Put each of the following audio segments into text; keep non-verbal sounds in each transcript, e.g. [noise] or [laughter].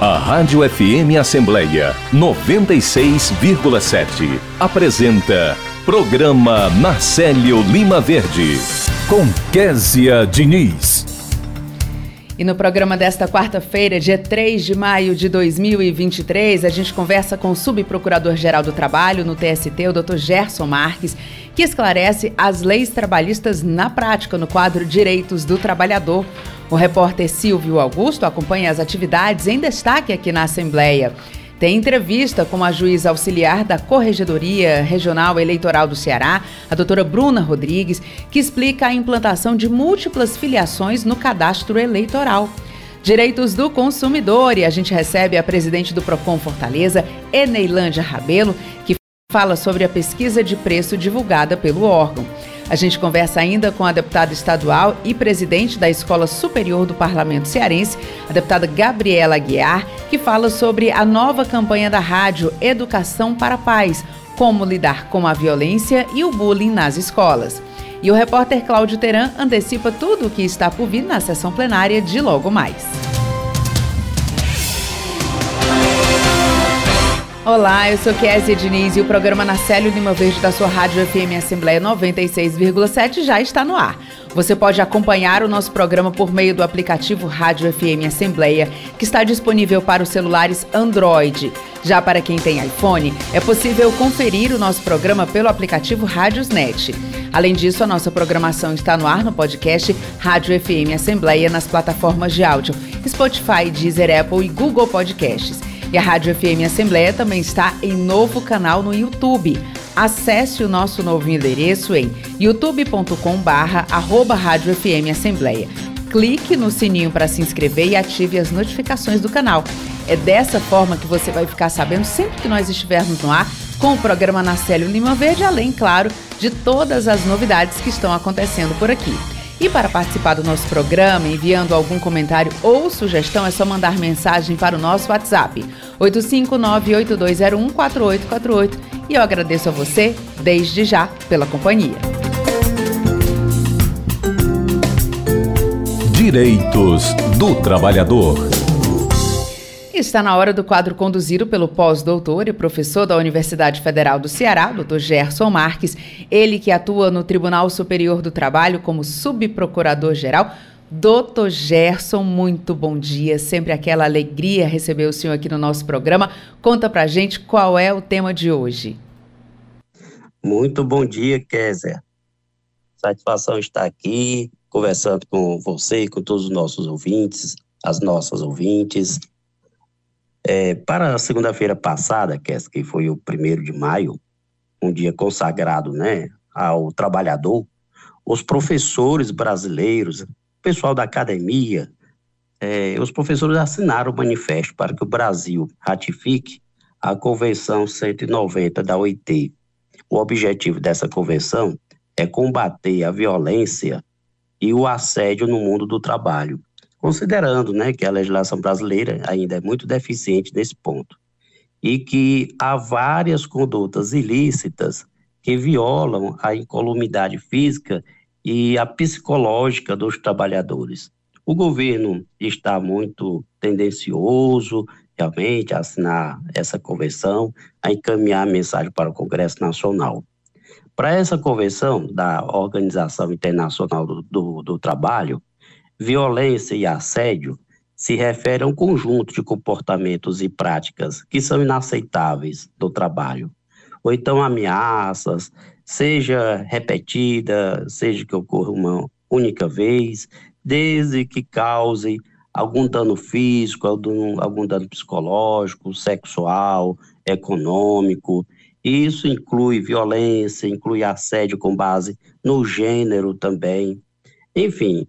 A Rádio FM Assembleia 96,7 apresenta Programa Marcelo Lima Verde com Késia Diniz. E no programa desta quarta-feira, dia 3 de maio de 2023, a gente conversa com o subprocurador-geral do Trabalho no TST, o Dr. Gerson Marques, que esclarece as leis trabalhistas na prática no quadro Direitos do Trabalhador. O repórter Silvio Augusto acompanha as atividades em destaque aqui na Assembleia. Tem entrevista com a juíza auxiliar da Corregedoria Regional Eleitoral do Ceará, a doutora Bruna Rodrigues, que explica a implantação de múltiplas filiações no cadastro eleitoral. Direitos do consumidor e a gente recebe a presidente do Procon Fortaleza, Eneilândia Rabelo, que fala sobre a pesquisa de preço divulgada pelo órgão. A gente conversa ainda com a deputada estadual e presidente da Escola Superior do Parlamento Cearense, a deputada Gabriela Aguiar, que fala sobre a nova campanha da rádio Educação para a Paz, como lidar com a violência e o bullying nas escolas. E o repórter Cláudio Teran antecipa tudo o que está por vir na sessão plenária de logo mais. Olá, eu sou Kézia Diniz e o programa Nacélio Lima Verde da sua Rádio FM Assembleia 96,7 já está no ar. Você pode acompanhar o nosso programa por meio do aplicativo Rádio FM Assembleia, que está disponível para os celulares Android. Já para quem tem iPhone, é possível conferir o nosso programa pelo aplicativo Rádiosnet. Além disso, a nossa programação está no ar no podcast Rádio FM Assembleia nas plataformas de áudio Spotify, Deezer, Apple e Google Podcasts. E a Rádio FM Assembleia também está em novo canal no YouTube. Acesse o nosso novo endereço em youtube.com/barra Rádio FM Assembleia. Clique no sininho para se inscrever e ative as notificações do canal. É dessa forma que você vai ficar sabendo sempre que nós estivermos no ar com o programa Nacélio Lima Verde, além, claro, de todas as novidades que estão acontecendo por aqui. E para participar do nosso programa, enviando algum comentário ou sugestão, é só mandar mensagem para o nosso WhatsApp, 859-8201-4848. E eu agradeço a você, desde já, pela companhia. Direitos do Trabalhador. Está na hora do quadro conduzido pelo pós-doutor e professor da Universidade Federal do Ceará, Dr. Gerson Marques, ele que atua no Tribunal Superior do Trabalho como subprocurador-geral. Doutor Gerson, muito bom dia. Sempre aquela alegria receber o senhor aqui no nosso programa. Conta pra gente qual é o tema de hoje. Muito bom dia, Kézia. Satisfação estar aqui conversando com você e com todos os nossos ouvintes, as nossas ouvintes. É, para a segunda-feira passada, que foi o primeiro de maio, um dia consagrado né, ao trabalhador, os professores brasileiros, o pessoal da academia, é, os professores assinaram o manifesto para que o Brasil ratifique a Convenção 190 da OIT. O objetivo dessa convenção é combater a violência e o assédio no mundo do trabalho considerando né, que a legislação brasileira ainda é muito deficiente nesse ponto e que há várias condutas ilícitas que violam a incolumidade física e a psicológica dos trabalhadores. O governo está muito tendencioso realmente a assinar essa convenção, a encaminhar a mensagem para o Congresso Nacional. Para essa convenção da Organização Internacional do, do, do Trabalho, Violência e assédio se refere a um conjunto de comportamentos e práticas que são inaceitáveis do trabalho, ou então ameaças, seja repetida, seja que ocorra uma única vez, desde que cause algum dano físico, algum, algum dano psicológico, sexual, econômico. Isso inclui violência, inclui assédio com base no gênero também. Enfim,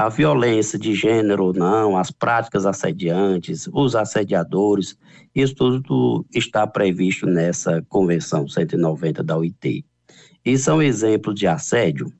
a violência de gênero ou não, as práticas assediantes, os assediadores, isso tudo está previsto nessa Convenção 190 da OIT. E são exemplos de assédio,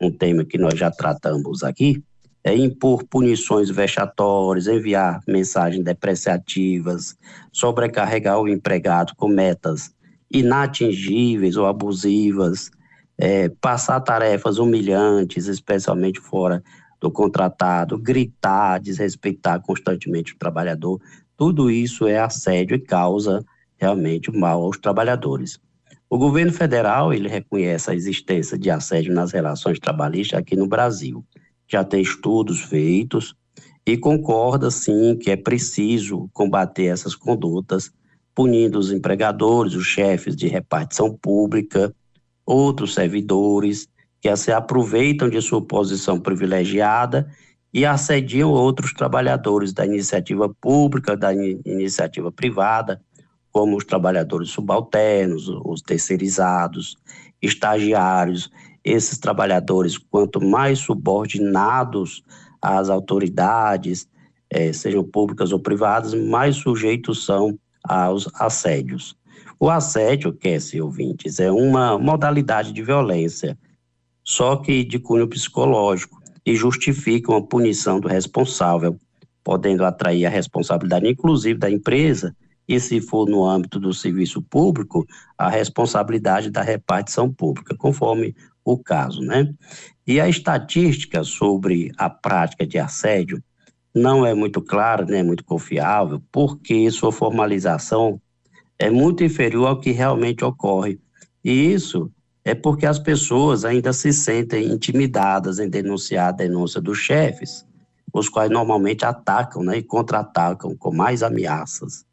um tema que nós já tratamos aqui, é impor punições vexatórias, enviar mensagens depreciativas, sobrecarregar o empregado com metas inatingíveis ou abusivas, é, passar tarefas humilhantes, especialmente fora do contratado, gritar, desrespeitar constantemente o trabalhador. tudo isso é assédio e causa realmente mal aos trabalhadores. O governo federal, ele reconhece a existência de assédio nas relações trabalhistas aqui no Brasil. Já tem estudos feitos e concorda, sim, que é preciso combater essas condutas, punindo os empregadores, os chefes de repartição pública, outros servidores que se aproveitam de sua posição privilegiada e assediam outros trabalhadores da iniciativa pública, da in iniciativa privada, como os trabalhadores subalternos, os terceirizados, estagiários. Esses trabalhadores, quanto mais subordinados às autoridades, eh, sejam públicas ou privadas, mais sujeitos são aos assédios. O assédio, quer se ouvintes, é uma modalidade de violência, só que de cunho psicológico, e justifica uma punição do responsável, podendo atrair a responsabilidade, inclusive, da empresa, e se for no âmbito do serviço público, a responsabilidade da repartição pública, conforme o caso, né? E a estatística sobre a prática de assédio não é muito clara, nem é muito confiável, porque sua formalização é muito inferior ao que realmente ocorre. E isso é porque as pessoas ainda se sentem intimidadas em denunciar a denúncia dos chefes, os quais normalmente atacam né, e contra-atacam com mais ameaças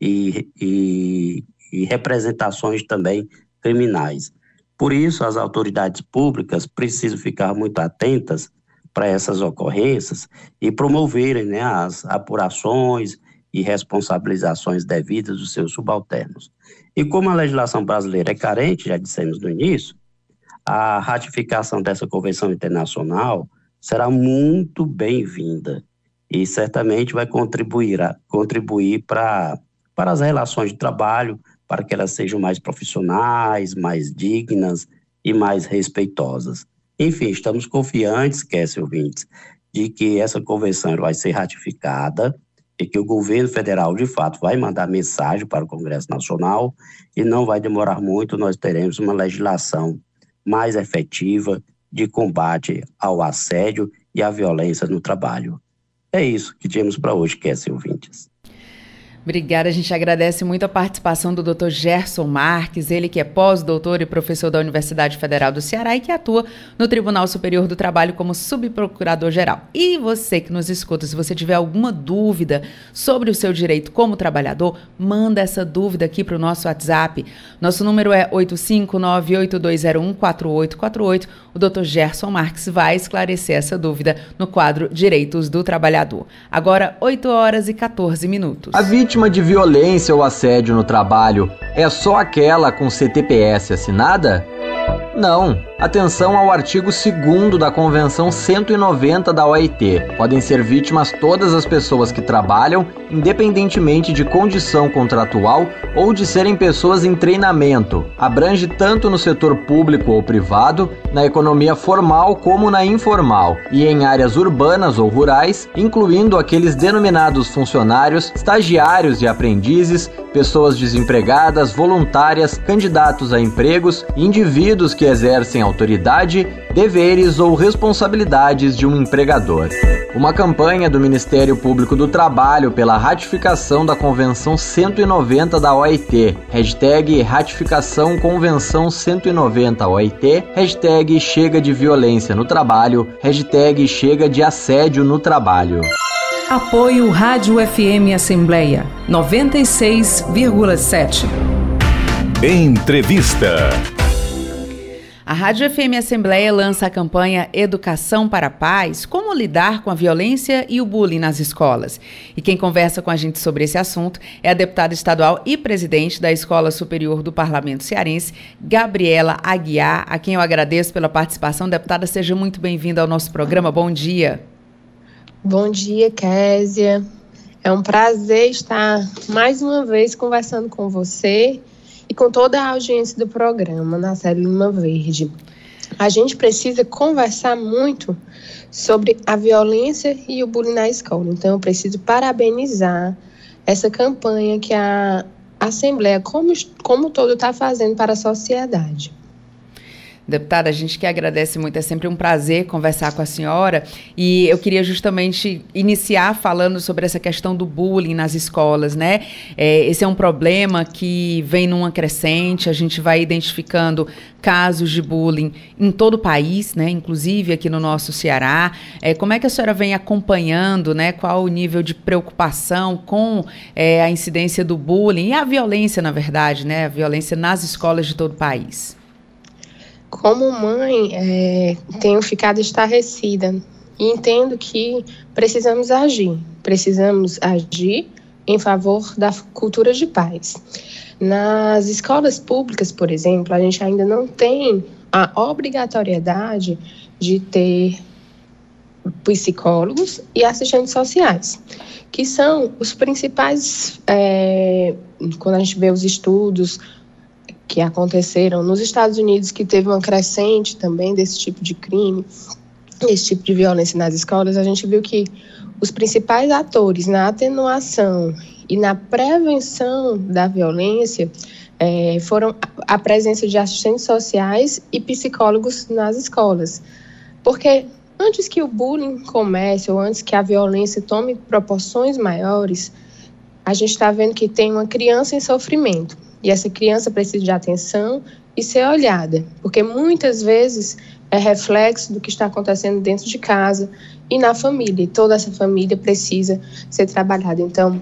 e, e, e representações também criminais. Por isso, as autoridades públicas precisam ficar muito atentas para essas ocorrências e promoverem né, as apurações e responsabilizações devidas dos seus subalternos. E como a legislação brasileira é carente, já dissemos no início, a ratificação dessa convenção internacional será muito bem-vinda e certamente vai contribuir, contribuir para, para as relações de trabalho, para que elas sejam mais profissionais, mais dignas e mais respeitosas. Enfim, estamos confiantes, Cassie ouvintes, de que essa convenção vai ser ratificada e que o governo federal, de fato, vai mandar mensagem para o Congresso Nacional e não vai demorar muito, nós teremos uma legislação mais efetiva de combate ao assédio e à violência no trabalho. É isso que tínhamos para hoje, Cassie ouvintes. Obrigada, a gente agradece muito a participação do Dr. Gerson Marques, ele que é pós-doutor e professor da Universidade Federal do Ceará e que atua no Tribunal Superior do Trabalho como subprocurador-geral. E você que nos escuta, se você tiver alguma dúvida sobre o seu direito como trabalhador, manda essa dúvida aqui para o nosso WhatsApp. Nosso número é 85982014848. O Dr. Gerson Marques vai esclarecer essa dúvida no quadro Direitos do Trabalhador. Agora, 8 horas e 14 minutos. A vítima de violência ou assédio no trabalho é só aquela com CTPS assinada? Não. Atenção ao artigo 2 da Convenção 190 da OIT. Podem ser vítimas todas as pessoas que trabalham, independentemente de condição contratual ou de serem pessoas em treinamento. Abrange tanto no setor público ou privado, na economia formal como na informal, e em áreas urbanas ou rurais, incluindo aqueles denominados funcionários, estagiários e aprendizes, pessoas desempregadas, voluntárias, candidatos a empregos, indivíduos que exercem autoridade, deveres ou responsabilidades de um empregador. Uma campanha do Ministério Público do Trabalho pela ratificação da Convenção 190 da OIT, hashtag ratificação Convenção 190 OIT, hashtag chega de violência no trabalho, hashtag chega de assédio no trabalho. Apoio Rádio FM Assembleia 96,7. Entrevista. A Rádio FM Assembleia lança a campanha Educação para a Paz: Como lidar com a violência e o bullying nas escolas. E quem conversa com a gente sobre esse assunto é a deputada estadual e presidente da Escola Superior do Parlamento Cearense, Gabriela Aguiar, a quem eu agradeço pela participação. Deputada, seja muito bem-vinda ao nosso programa. Bom dia. Bom dia, Késia. É um prazer estar mais uma vez conversando com você e com toda a audiência do programa na série Lima Verde. A gente precisa conversar muito sobre a violência e o bullying na escola. Então, eu preciso parabenizar essa campanha que a Assembleia, como, como todo, está fazendo para a sociedade. Deputada, a gente que agradece muito, é sempre um prazer conversar com a senhora. E eu queria justamente iniciar falando sobre essa questão do bullying nas escolas, né? É, esse é um problema que vem numa crescente, a gente vai identificando casos de bullying em todo o país, né? Inclusive aqui no nosso Ceará. É, como é que a senhora vem acompanhando, né? Qual o nível de preocupação com é, a incidência do bullying e a violência, na verdade, né? A violência nas escolas de todo o país? Como mãe, é, tenho ficado estarrecida e entendo que precisamos agir. Precisamos agir em favor da cultura de paz. Nas escolas públicas, por exemplo, a gente ainda não tem a obrigatoriedade de ter psicólogos e assistentes sociais, que são os principais, é, quando a gente vê os estudos que aconteceram nos Estados Unidos, que teve uma crescente também desse tipo de crime, esse tipo de violência nas escolas, a gente viu que os principais atores na atenuação e na prevenção da violência é, foram a presença de assistentes sociais e psicólogos nas escolas. Porque antes que o bullying comece ou antes que a violência tome proporções maiores, a gente está vendo que tem uma criança em sofrimento. E essa criança precisa de atenção e ser olhada, porque muitas vezes é reflexo do que está acontecendo dentro de casa e na família. E toda essa família precisa ser trabalhada. Então,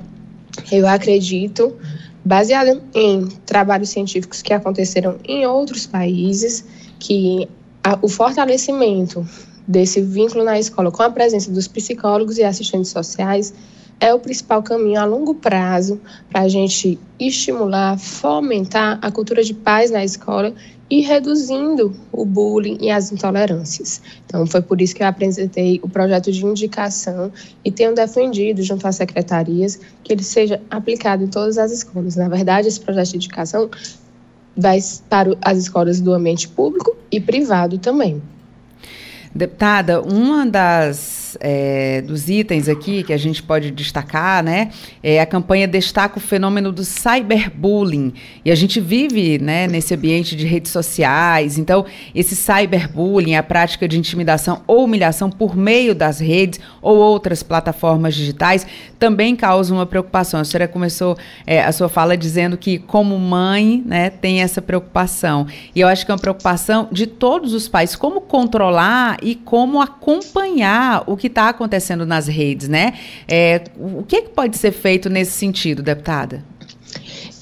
eu acredito, baseado em trabalhos científicos que aconteceram em outros países, que a, o fortalecimento desse vínculo na escola com a presença dos psicólogos e assistentes sociais é o principal caminho a longo prazo para a gente estimular, fomentar a cultura de paz na escola e reduzindo o bullying e as intolerâncias. Então, foi por isso que eu apresentei o projeto de indicação e tenho defendido, junto às secretarias, que ele seja aplicado em todas as escolas. Na verdade, esse projeto de indicação vai para as escolas do ambiente público e privado também. Deputada, uma das é, dos itens aqui que a gente pode destacar, né, é a campanha destaca o fenômeno do cyberbullying. E a gente vive, né, nesse ambiente de redes sociais. Então, esse cyberbullying, a prática de intimidação ou humilhação por meio das redes ou outras plataformas digitais, também causa uma preocupação. A senhora começou é, a sua fala dizendo que, como mãe, né, tem essa preocupação. E eu acho que é uma preocupação de todos os pais, como controlar e como acompanhar o que está acontecendo nas redes, né? É, o que, é que pode ser feito nesse sentido, deputada?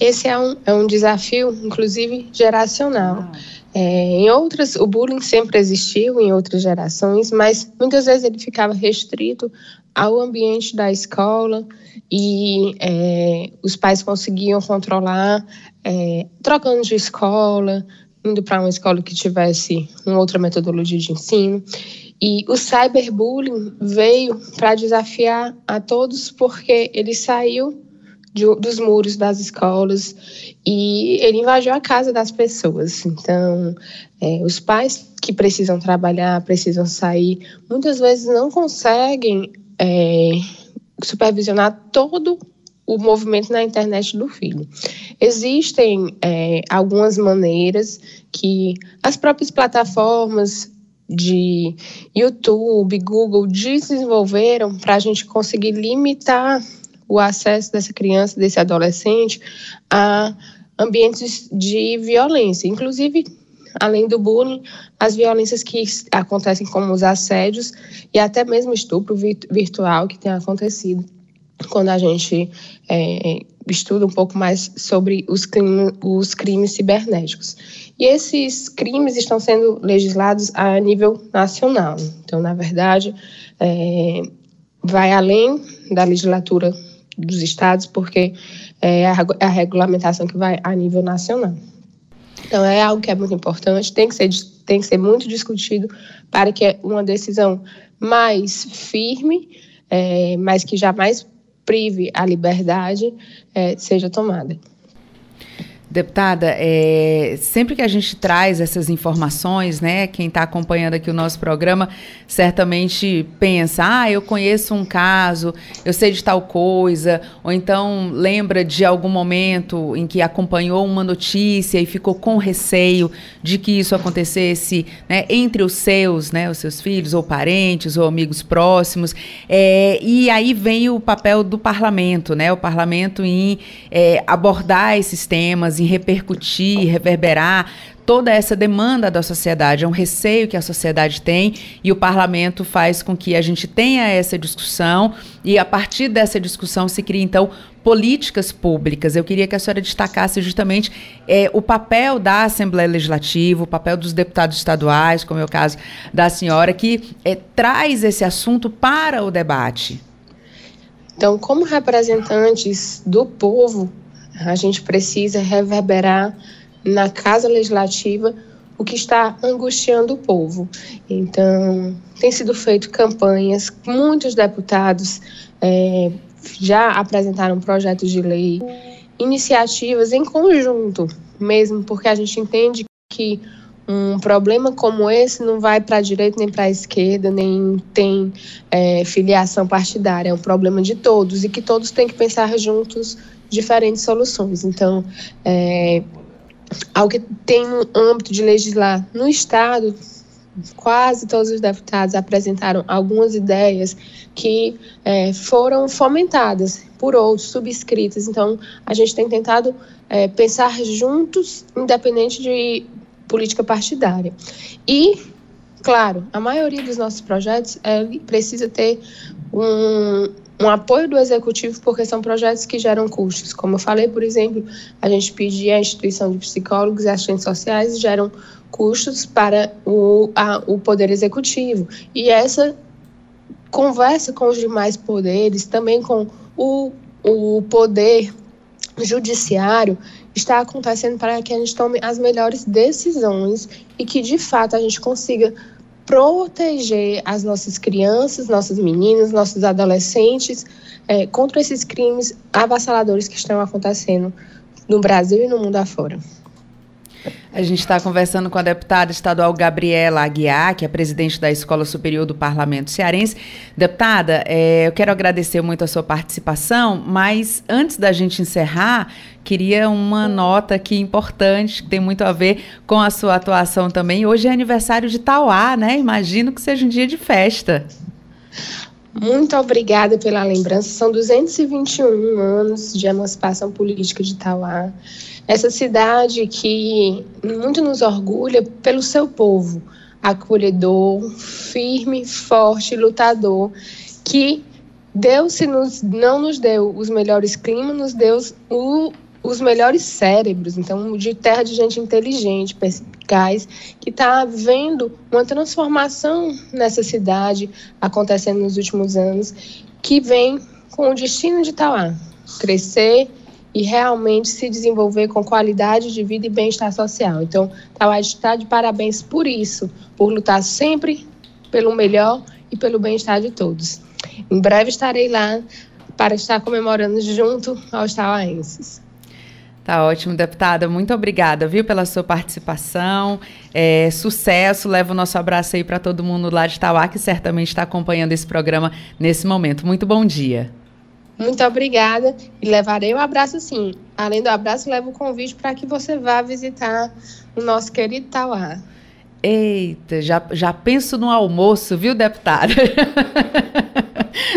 Esse é um, é um desafio, inclusive, geracional. Ah. É, em outras, o bullying sempre existiu em outras gerações, mas muitas vezes ele ficava restrito ao ambiente da escola e é, os pais conseguiam controlar, é, trocando de escola, indo para uma escola que tivesse uma outra metodologia de ensino. E o cyberbullying veio para desafiar a todos porque ele saiu de, dos muros das escolas e ele invadiu a casa das pessoas. Então, é, os pais que precisam trabalhar, precisam sair, muitas vezes não conseguem é, supervisionar todo o movimento na internet do filho. Existem é, algumas maneiras que as próprias plataformas de YouTube, Google desenvolveram para a gente conseguir limitar o acesso dessa criança, desse adolescente a ambientes de violência, inclusive além do bullying, as violências que acontecem como os assédios e até mesmo estupro virtual que tem acontecido quando a gente é, estuda um pouco mais sobre os, crime, os crimes cibernéticos. E esses crimes estão sendo legislados a nível nacional. Então, na verdade, é, vai além da legislatura dos estados, porque é a, a regulamentação que vai a nível nacional. Então, é algo que é muito importante, tem que ser, tem que ser muito discutido para que uma decisão mais firme, é, mas que jamais prive a liberdade, é, seja tomada. Deputada, é, sempre que a gente traz essas informações, né, quem está acompanhando aqui o nosso programa certamente pensa, ah, eu conheço um caso, eu sei de tal coisa, ou então lembra de algum momento em que acompanhou uma notícia e ficou com receio de que isso acontecesse né, entre os seus, né, os seus filhos, ou parentes, ou amigos próximos. É, e aí vem o papel do parlamento, né, o parlamento em é, abordar esses temas em repercutir, reverberar toda essa demanda da sociedade, é um receio que a sociedade tem e o parlamento faz com que a gente tenha essa discussão e a partir dessa discussão se cria então políticas públicas. Eu queria que a senhora destacasse justamente é, o papel da Assembleia Legislativa, o papel dos deputados estaduais, como é o caso da senhora, que é, traz esse assunto para o debate. Então, como representantes do povo, a gente precisa reverberar na Casa Legislativa o que está angustiando o povo. Então, tem sido feito campanhas, muitos deputados é, já apresentaram projetos de lei, iniciativas em conjunto, mesmo porque a gente entende que um problema como esse não vai para a direita nem para a esquerda, nem tem é, filiação partidária, é um problema de todos e que todos têm que pensar juntos diferentes soluções. Então, é, ao que tem no âmbito de legislar no Estado, quase todos os deputados apresentaram algumas ideias que é, foram fomentadas por outros, subscritas. Então, a gente tem tentado é, pensar juntos, independente de política partidária. E, claro, a maioria dos nossos projetos é, precisa ter um, um apoio do executivo, porque são projetos que geram custos. Como eu falei, por exemplo, a gente pedia à instituição de psicólogos e assistentes sociais geram custos para o, a, o poder executivo. E essa conversa com os demais poderes, também com o, o poder judiciário, está acontecendo para que a gente tome as melhores decisões e que, de fato, a gente consiga proteger as nossas crianças, nossos meninos, nossos adolescentes é, contra esses crimes avassaladores que estão acontecendo no Brasil e no mundo afora. A gente está conversando com a deputada estadual Gabriela Aguiar, que é presidente da Escola Superior do Parlamento Cearense. Deputada, é, eu quero agradecer muito a sua participação, mas antes da gente encerrar, queria uma nota aqui importante, que tem muito a ver com a sua atuação também. Hoje é aniversário de Tauá, né? Imagino que seja um dia de festa. Muito obrigada pela lembrança. São 221 anos de emancipação política de Tauá. Essa cidade que muito nos orgulha pelo seu povo, acolhedor, firme, forte, lutador, que Deus se nos, não nos deu os melhores climas, nos deu o, os melhores cérebros, então de terra de gente inteligente, perspicaz, que está vendo uma transformação nessa cidade acontecendo nos últimos anos, que vem com o destino de estar lá, crescer e realmente se desenvolver com qualidade de vida e bem-estar social. Então, Tauá está de parabéns por isso, por lutar sempre pelo melhor e pelo bem-estar de todos. Em breve estarei lá para estar comemorando junto aos tauaenses. Tá ótimo, deputada. Muito obrigada, viu, pela sua participação. É, sucesso. Leva o nosso abraço aí para todo mundo lá de Tauá, que certamente está acompanhando esse programa nesse momento. Muito bom dia. Muito obrigada. E levarei o um abraço sim. Além do abraço, levo o convite para que você vá visitar o nosso querido Tauá. Eita, já, já penso no almoço, viu, deputada? [laughs]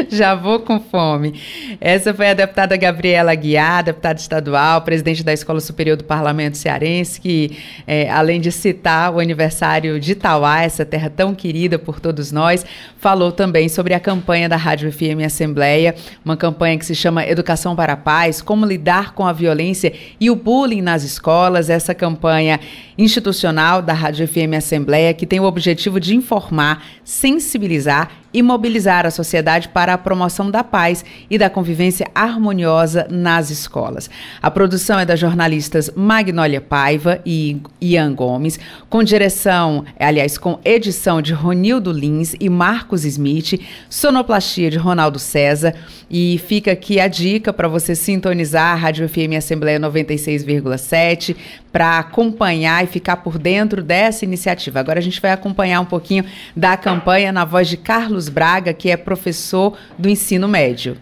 Já vou com fome. Essa foi a deputada Gabriela Guiar, deputada estadual, presidente da Escola Superior do Parlamento Cearense, que, é, além de citar o aniversário de Tauá, essa terra tão querida por todos nós, falou também sobre a campanha da Rádio FM Assembleia, uma campanha que se chama Educação para a Paz, como lidar com a violência e o bullying nas escolas. Essa campanha institucional da Rádio FM Assembleia, que tem o objetivo de informar, sensibilizar e mobilizar a sociedade para a promoção da paz e da convivência harmoniosa nas escolas. A produção é das jornalistas Magnólia Paiva e Ian Gomes, com direção, aliás, com edição de Ronildo Lins e Marcos Smith, sonoplastia de Ronaldo César. E fica aqui a dica para você sintonizar a Rádio FM Assembleia 96,7 para acompanhar e ficar por dentro dessa iniciativa. Agora a gente vai acompanhar um pouquinho da campanha na voz de Carlos Braga, que é professor do ensino médio.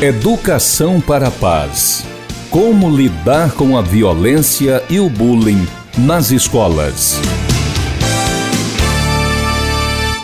Educação para a paz. Como lidar com a violência e o bullying nas escolas.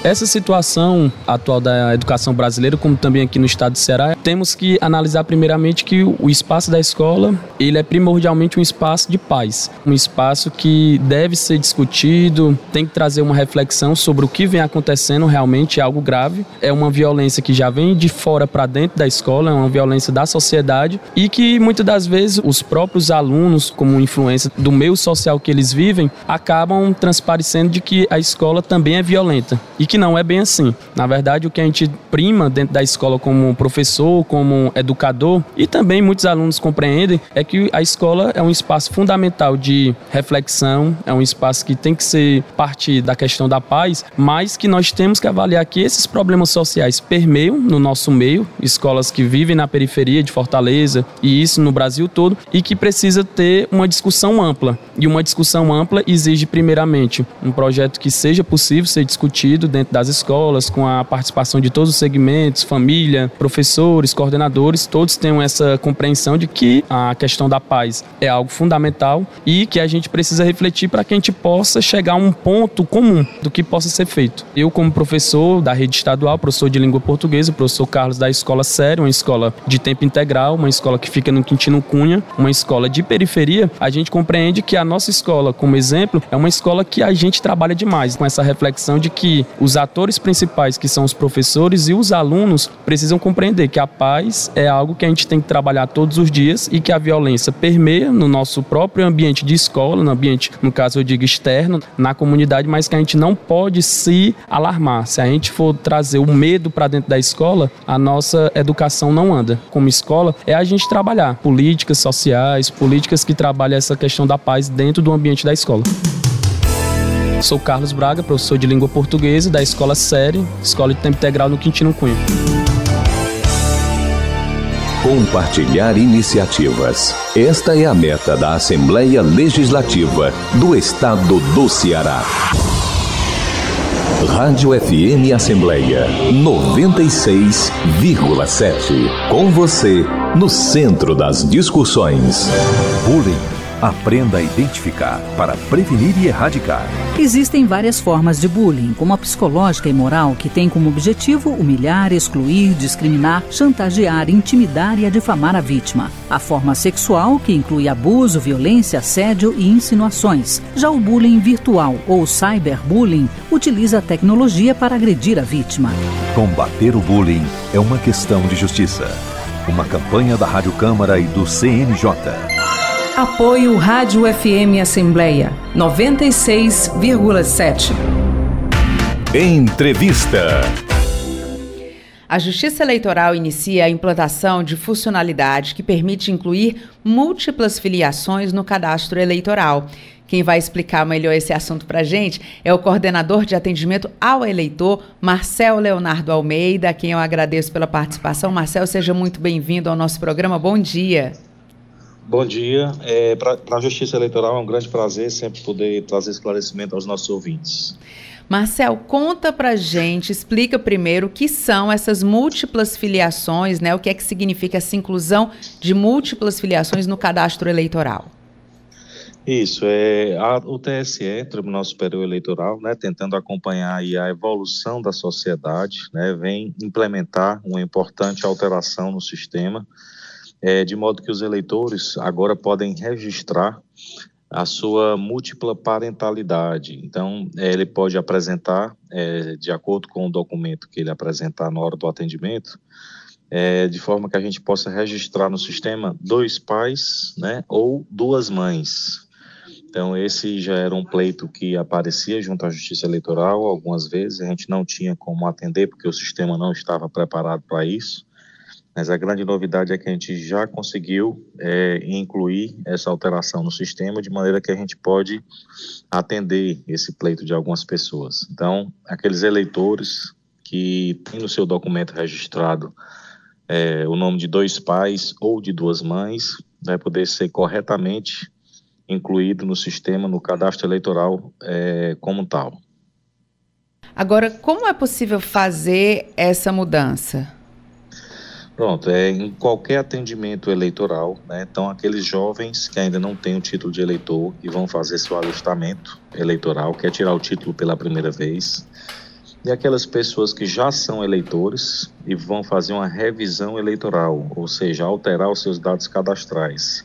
Essa situação atual da educação brasileira, como também aqui no estado de Ceará, temos que analisar primeiramente que o espaço da escola, ele é primordialmente um espaço de paz, um espaço que deve ser discutido, tem que trazer uma reflexão sobre o que vem acontecendo realmente é algo grave, é uma violência que já vem de fora para dentro da escola, é uma violência da sociedade e que muitas das vezes os próprios alunos, como influência do meio social que eles vivem, acabam transparecendo de que a escola também é violenta e que que não é bem assim. Na verdade, o que a gente prima dentro da escola como professor, como educador e também muitos alunos compreendem é que a escola é um espaço fundamental de reflexão, é um espaço que tem que ser parte da questão da paz, mas que nós temos que avaliar que esses problemas sociais permeiam no nosso meio, escolas que vivem na periferia de Fortaleza e isso no Brasil todo e que precisa ter uma discussão ampla. E uma discussão ampla exige primeiramente um projeto que seja possível ser discutido dentro dentro das escolas, com a participação de todos os segmentos, família, professores, coordenadores, todos tenham essa compreensão de que a questão da paz é algo fundamental e que a gente precisa refletir para que a gente possa chegar a um ponto comum do que possa ser feito. Eu, como professor da rede estadual, professor de língua portuguesa, professor Carlos da Escola Sério, uma escola de tempo integral, uma escola que fica no Quintino Cunha, uma escola de periferia, a gente compreende que a nossa escola, como exemplo, é uma escola que a gente trabalha demais com essa reflexão de que os atores principais, que são os professores e os alunos, precisam compreender que a paz é algo que a gente tem que trabalhar todos os dias e que a violência permeia no nosso próprio ambiente de escola, no ambiente, no caso eu digo externo, na comunidade, mas que a gente não pode se alarmar. Se a gente for trazer o medo para dentro da escola, a nossa educação não anda. Como escola, é a gente trabalhar políticas sociais, políticas que trabalham essa questão da paz dentro do ambiente da escola. Sou Carlos Braga, professor de língua portuguesa da Escola Série, Escola de Tempo Integral no Quintino Cunha. Compartilhar iniciativas. Esta é a meta da Assembleia Legislativa do Estado do Ceará. Rádio FM Assembleia 96,7. Com você, no centro das discussões. Bullying Aprenda a identificar para prevenir e erradicar. Existem várias formas de bullying, como a psicológica e moral, que tem como objetivo humilhar, excluir, discriminar, chantagear, intimidar e difamar a vítima. A forma sexual, que inclui abuso, violência, assédio e insinuações. Já o bullying virtual ou cyberbullying utiliza a tecnologia para agredir a vítima. Combater o bullying é uma questão de justiça. Uma campanha da Rádio Câmara e do CNJ. Apoio Rádio FM Assembleia 96,7. Entrevista. A Justiça Eleitoral inicia a implantação de funcionalidade que permite incluir múltiplas filiações no cadastro eleitoral. Quem vai explicar melhor esse assunto para a gente é o coordenador de atendimento ao eleitor, Marcel Leonardo Almeida, a quem eu agradeço pela participação. Marcel, seja muito bem-vindo ao nosso programa. Bom dia. Bom dia. É, Para a Justiça Eleitoral é um grande prazer sempre poder trazer esclarecimento aos nossos ouvintes. Marcel, conta pra gente, explica primeiro o que são essas múltiplas filiações, né? O que é que significa essa inclusão de múltiplas filiações no cadastro eleitoral? Isso, é a, o TSE, Tribunal Superior Eleitoral, né, tentando acompanhar a evolução da sociedade, né, vem implementar uma importante alteração no sistema, é, de modo que os eleitores agora podem registrar a sua múltipla parentalidade. Então, é, ele pode apresentar, é, de acordo com o documento que ele apresentar na hora do atendimento, é, de forma que a gente possa registrar no sistema dois pais né, ou duas mães. Então, esse já era um pleito que aparecia junto à Justiça Eleitoral algumas vezes, a gente não tinha como atender, porque o sistema não estava preparado para isso. Mas a grande novidade é que a gente já conseguiu é, incluir essa alteração no sistema, de maneira que a gente pode atender esse pleito de algumas pessoas. Então, aqueles eleitores que têm no seu documento registrado é, o nome de dois pais ou de duas mães, vai poder ser corretamente incluído no sistema, no cadastro eleitoral é, como tal. Agora, como é possível fazer essa mudança? Pronto, é em qualquer atendimento eleitoral, né? Então, aqueles jovens que ainda não têm o título de eleitor e vão fazer seu alistamento eleitoral, quer tirar o título pela primeira vez, e aquelas pessoas que já são eleitores e vão fazer uma revisão eleitoral, ou seja, alterar os seus dados cadastrais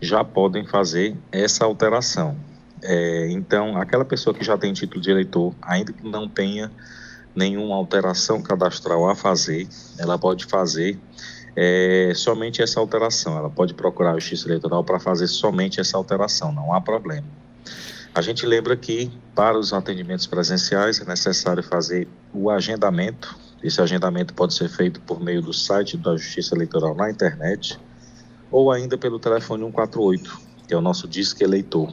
já podem fazer essa alteração. É, então, aquela pessoa que já tem título de eleitor, ainda que não tenha nenhuma alteração cadastral a fazer, ela pode fazer é, somente essa alteração. Ela pode procurar a Justiça Eleitoral para fazer somente essa alteração, não há problema. A gente lembra que para os atendimentos presenciais é necessário fazer o agendamento. Esse agendamento pode ser feito por meio do site da Justiça Eleitoral na internet ou ainda pelo telefone 148, que é o nosso disque eleitor.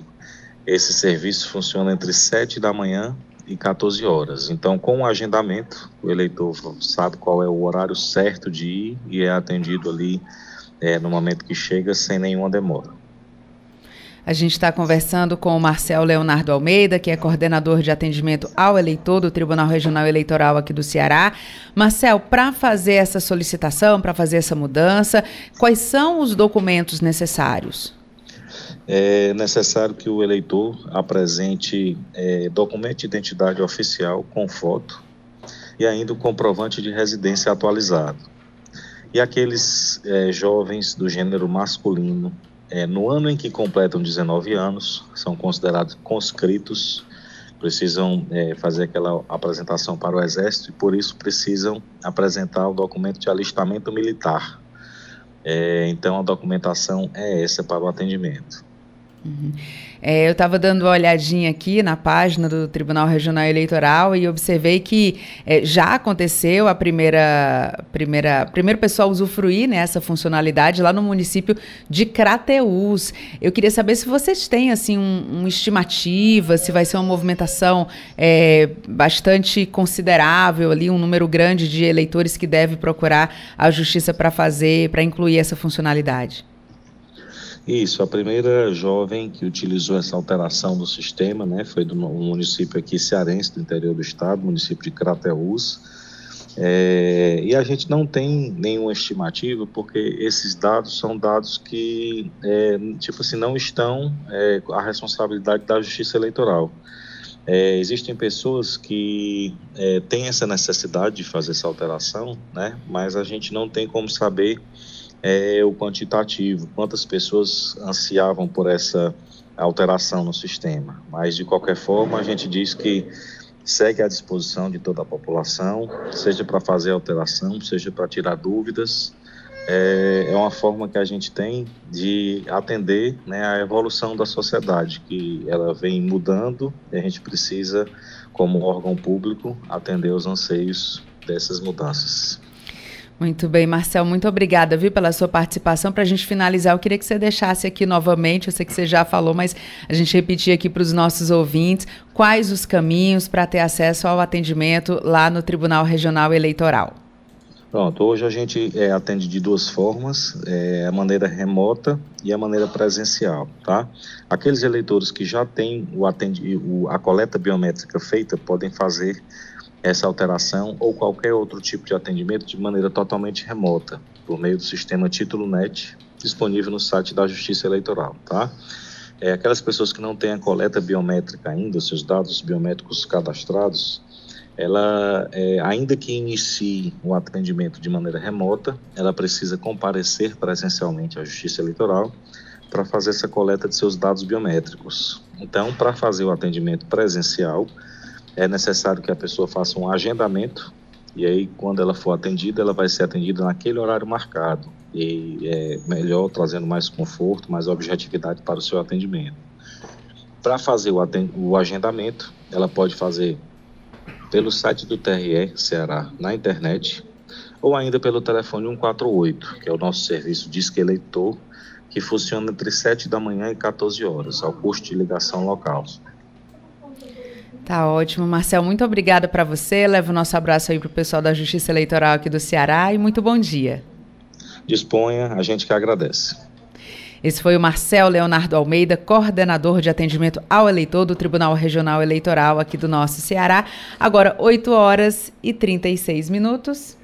Esse serviço funciona entre 7 da manhã e 14 horas. Então, com o agendamento, o eleitor sabe qual é o horário certo de ir e é atendido ali é, no momento que chega sem nenhuma demora. A gente está conversando com o Marcel Leonardo Almeida, que é coordenador de atendimento ao eleitor do Tribunal Regional Eleitoral aqui do Ceará. Marcel, para fazer essa solicitação, para fazer essa mudança, quais são os documentos necessários? É necessário que o eleitor apresente é, documento de identidade oficial com foto e ainda o comprovante de residência atualizado. E aqueles é, jovens do gênero masculino é, no ano em que completam 19 anos, são considerados conscritos, precisam é, fazer aquela apresentação para o Exército e, por isso, precisam apresentar o documento de alistamento militar. É, então, a documentação é essa para o atendimento. Uhum. É, eu estava dando uma olhadinha aqui na página do Tribunal Regional Eleitoral e observei que é, já aconteceu a primeira, primeira, primeiro pessoal usufruir né, funcionalidade lá no município de Crateús. Eu queria saber se vocês têm assim um, uma estimativa, se vai ser uma movimentação é, bastante considerável ali, um número grande de eleitores que deve procurar a justiça para fazer, para incluir essa funcionalidade. Isso, a primeira jovem que utilizou essa alteração do sistema, né, foi do município aqui cearense do interior do estado, município de Crateús. É, e a gente não tem nenhuma estimativa, porque esses dados são dados que, é, tipo assim, não estão é, a responsabilidade da Justiça Eleitoral. É, existem pessoas que é, têm essa necessidade de fazer essa alteração, né, mas a gente não tem como saber é o quantitativo, quantas pessoas ansiavam por essa alteração no sistema. Mas, de qualquer forma, a gente diz que segue à disposição de toda a população, seja para fazer alteração, seja para tirar dúvidas. É, é, uma forma que a gente tem de atender né, a evolução da sociedade, que ela vem mudando e a gente precisa, como órgão público, atender os anseios dessas mudanças. Muito bem, Marcel, muito obrigada, viu, pela sua participação. Para a gente finalizar, eu queria que você deixasse aqui novamente, eu sei que você já falou, mas a gente repetir aqui para os nossos ouvintes quais os caminhos para ter acesso ao atendimento lá no Tribunal Regional Eleitoral. Pronto, hoje a gente é, atende de duas formas, é, a maneira remota e a maneira presencial, tá? Aqueles eleitores que já têm o atendi, o, a coleta biométrica feita podem fazer essa alteração ou qualquer outro tipo de atendimento de maneira totalmente remota, por meio do sistema Título Net, disponível no site da Justiça Eleitoral, tá? É, aquelas pessoas que não têm a coleta biométrica ainda, seus dados biométricos cadastrados, ela, é, ainda que inicie o atendimento de maneira remota, ela precisa comparecer presencialmente à Justiça Eleitoral para fazer essa coleta de seus dados biométricos. Então, para fazer o atendimento presencial, é necessário que a pessoa faça um agendamento e aí quando ela for atendida, ela vai ser atendida naquele horário marcado e é melhor trazendo mais conforto, mais objetividade para o seu atendimento. Para fazer o, o agendamento, ela pode fazer pelo site do TRE Ceará na internet ou ainda pelo telefone 148, que é o nosso serviço de eleitor, que funciona entre 7 da manhã e 14 horas, ao custo de ligação local. Tá ótimo. Marcel, muito obrigada para você. Leva o nosso abraço aí para o pessoal da Justiça Eleitoral aqui do Ceará e muito bom dia. Disponha, a gente que agradece. Esse foi o Marcel Leonardo Almeida, coordenador de atendimento ao eleitor do Tribunal Regional Eleitoral aqui do nosso Ceará. Agora, 8 horas e 36 minutos.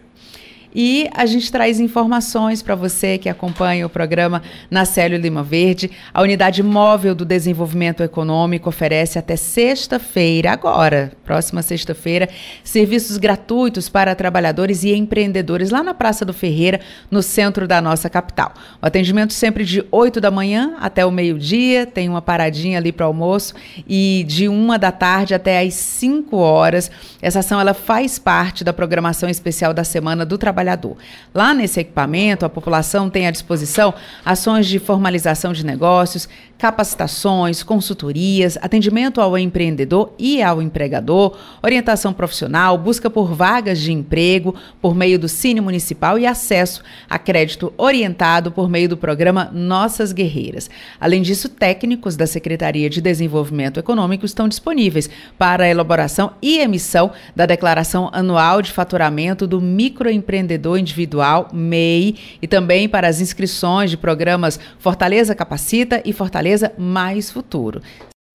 E a gente traz informações para você que acompanha o programa na Célio Lima Verde. A Unidade Móvel do Desenvolvimento Econômico oferece até sexta-feira, agora, próxima sexta-feira, serviços gratuitos para trabalhadores e empreendedores lá na Praça do Ferreira, no centro da nossa capital. O atendimento sempre de 8 da manhã até o meio-dia, tem uma paradinha ali para almoço e de uma da tarde até às 5 horas. Essa ação ela faz parte da programação especial da Semana do Trabalho trabalhador. Lá nesse equipamento, a população tem à disposição ações de formalização de negócios, capacitações, consultorias, atendimento ao empreendedor e ao empregador, orientação profissional, busca por vagas de emprego por meio do Cine Municipal e acesso a crédito orientado por meio do programa Nossas Guerreiras. Além disso, técnicos da Secretaria de Desenvolvimento Econômico estão disponíveis para a elaboração e emissão da Declaração Anual de Faturamento do Microempreendedor Individual, MEI, e também para as inscrições de programas Fortaleza Capacita e Fortaleza mais futuro.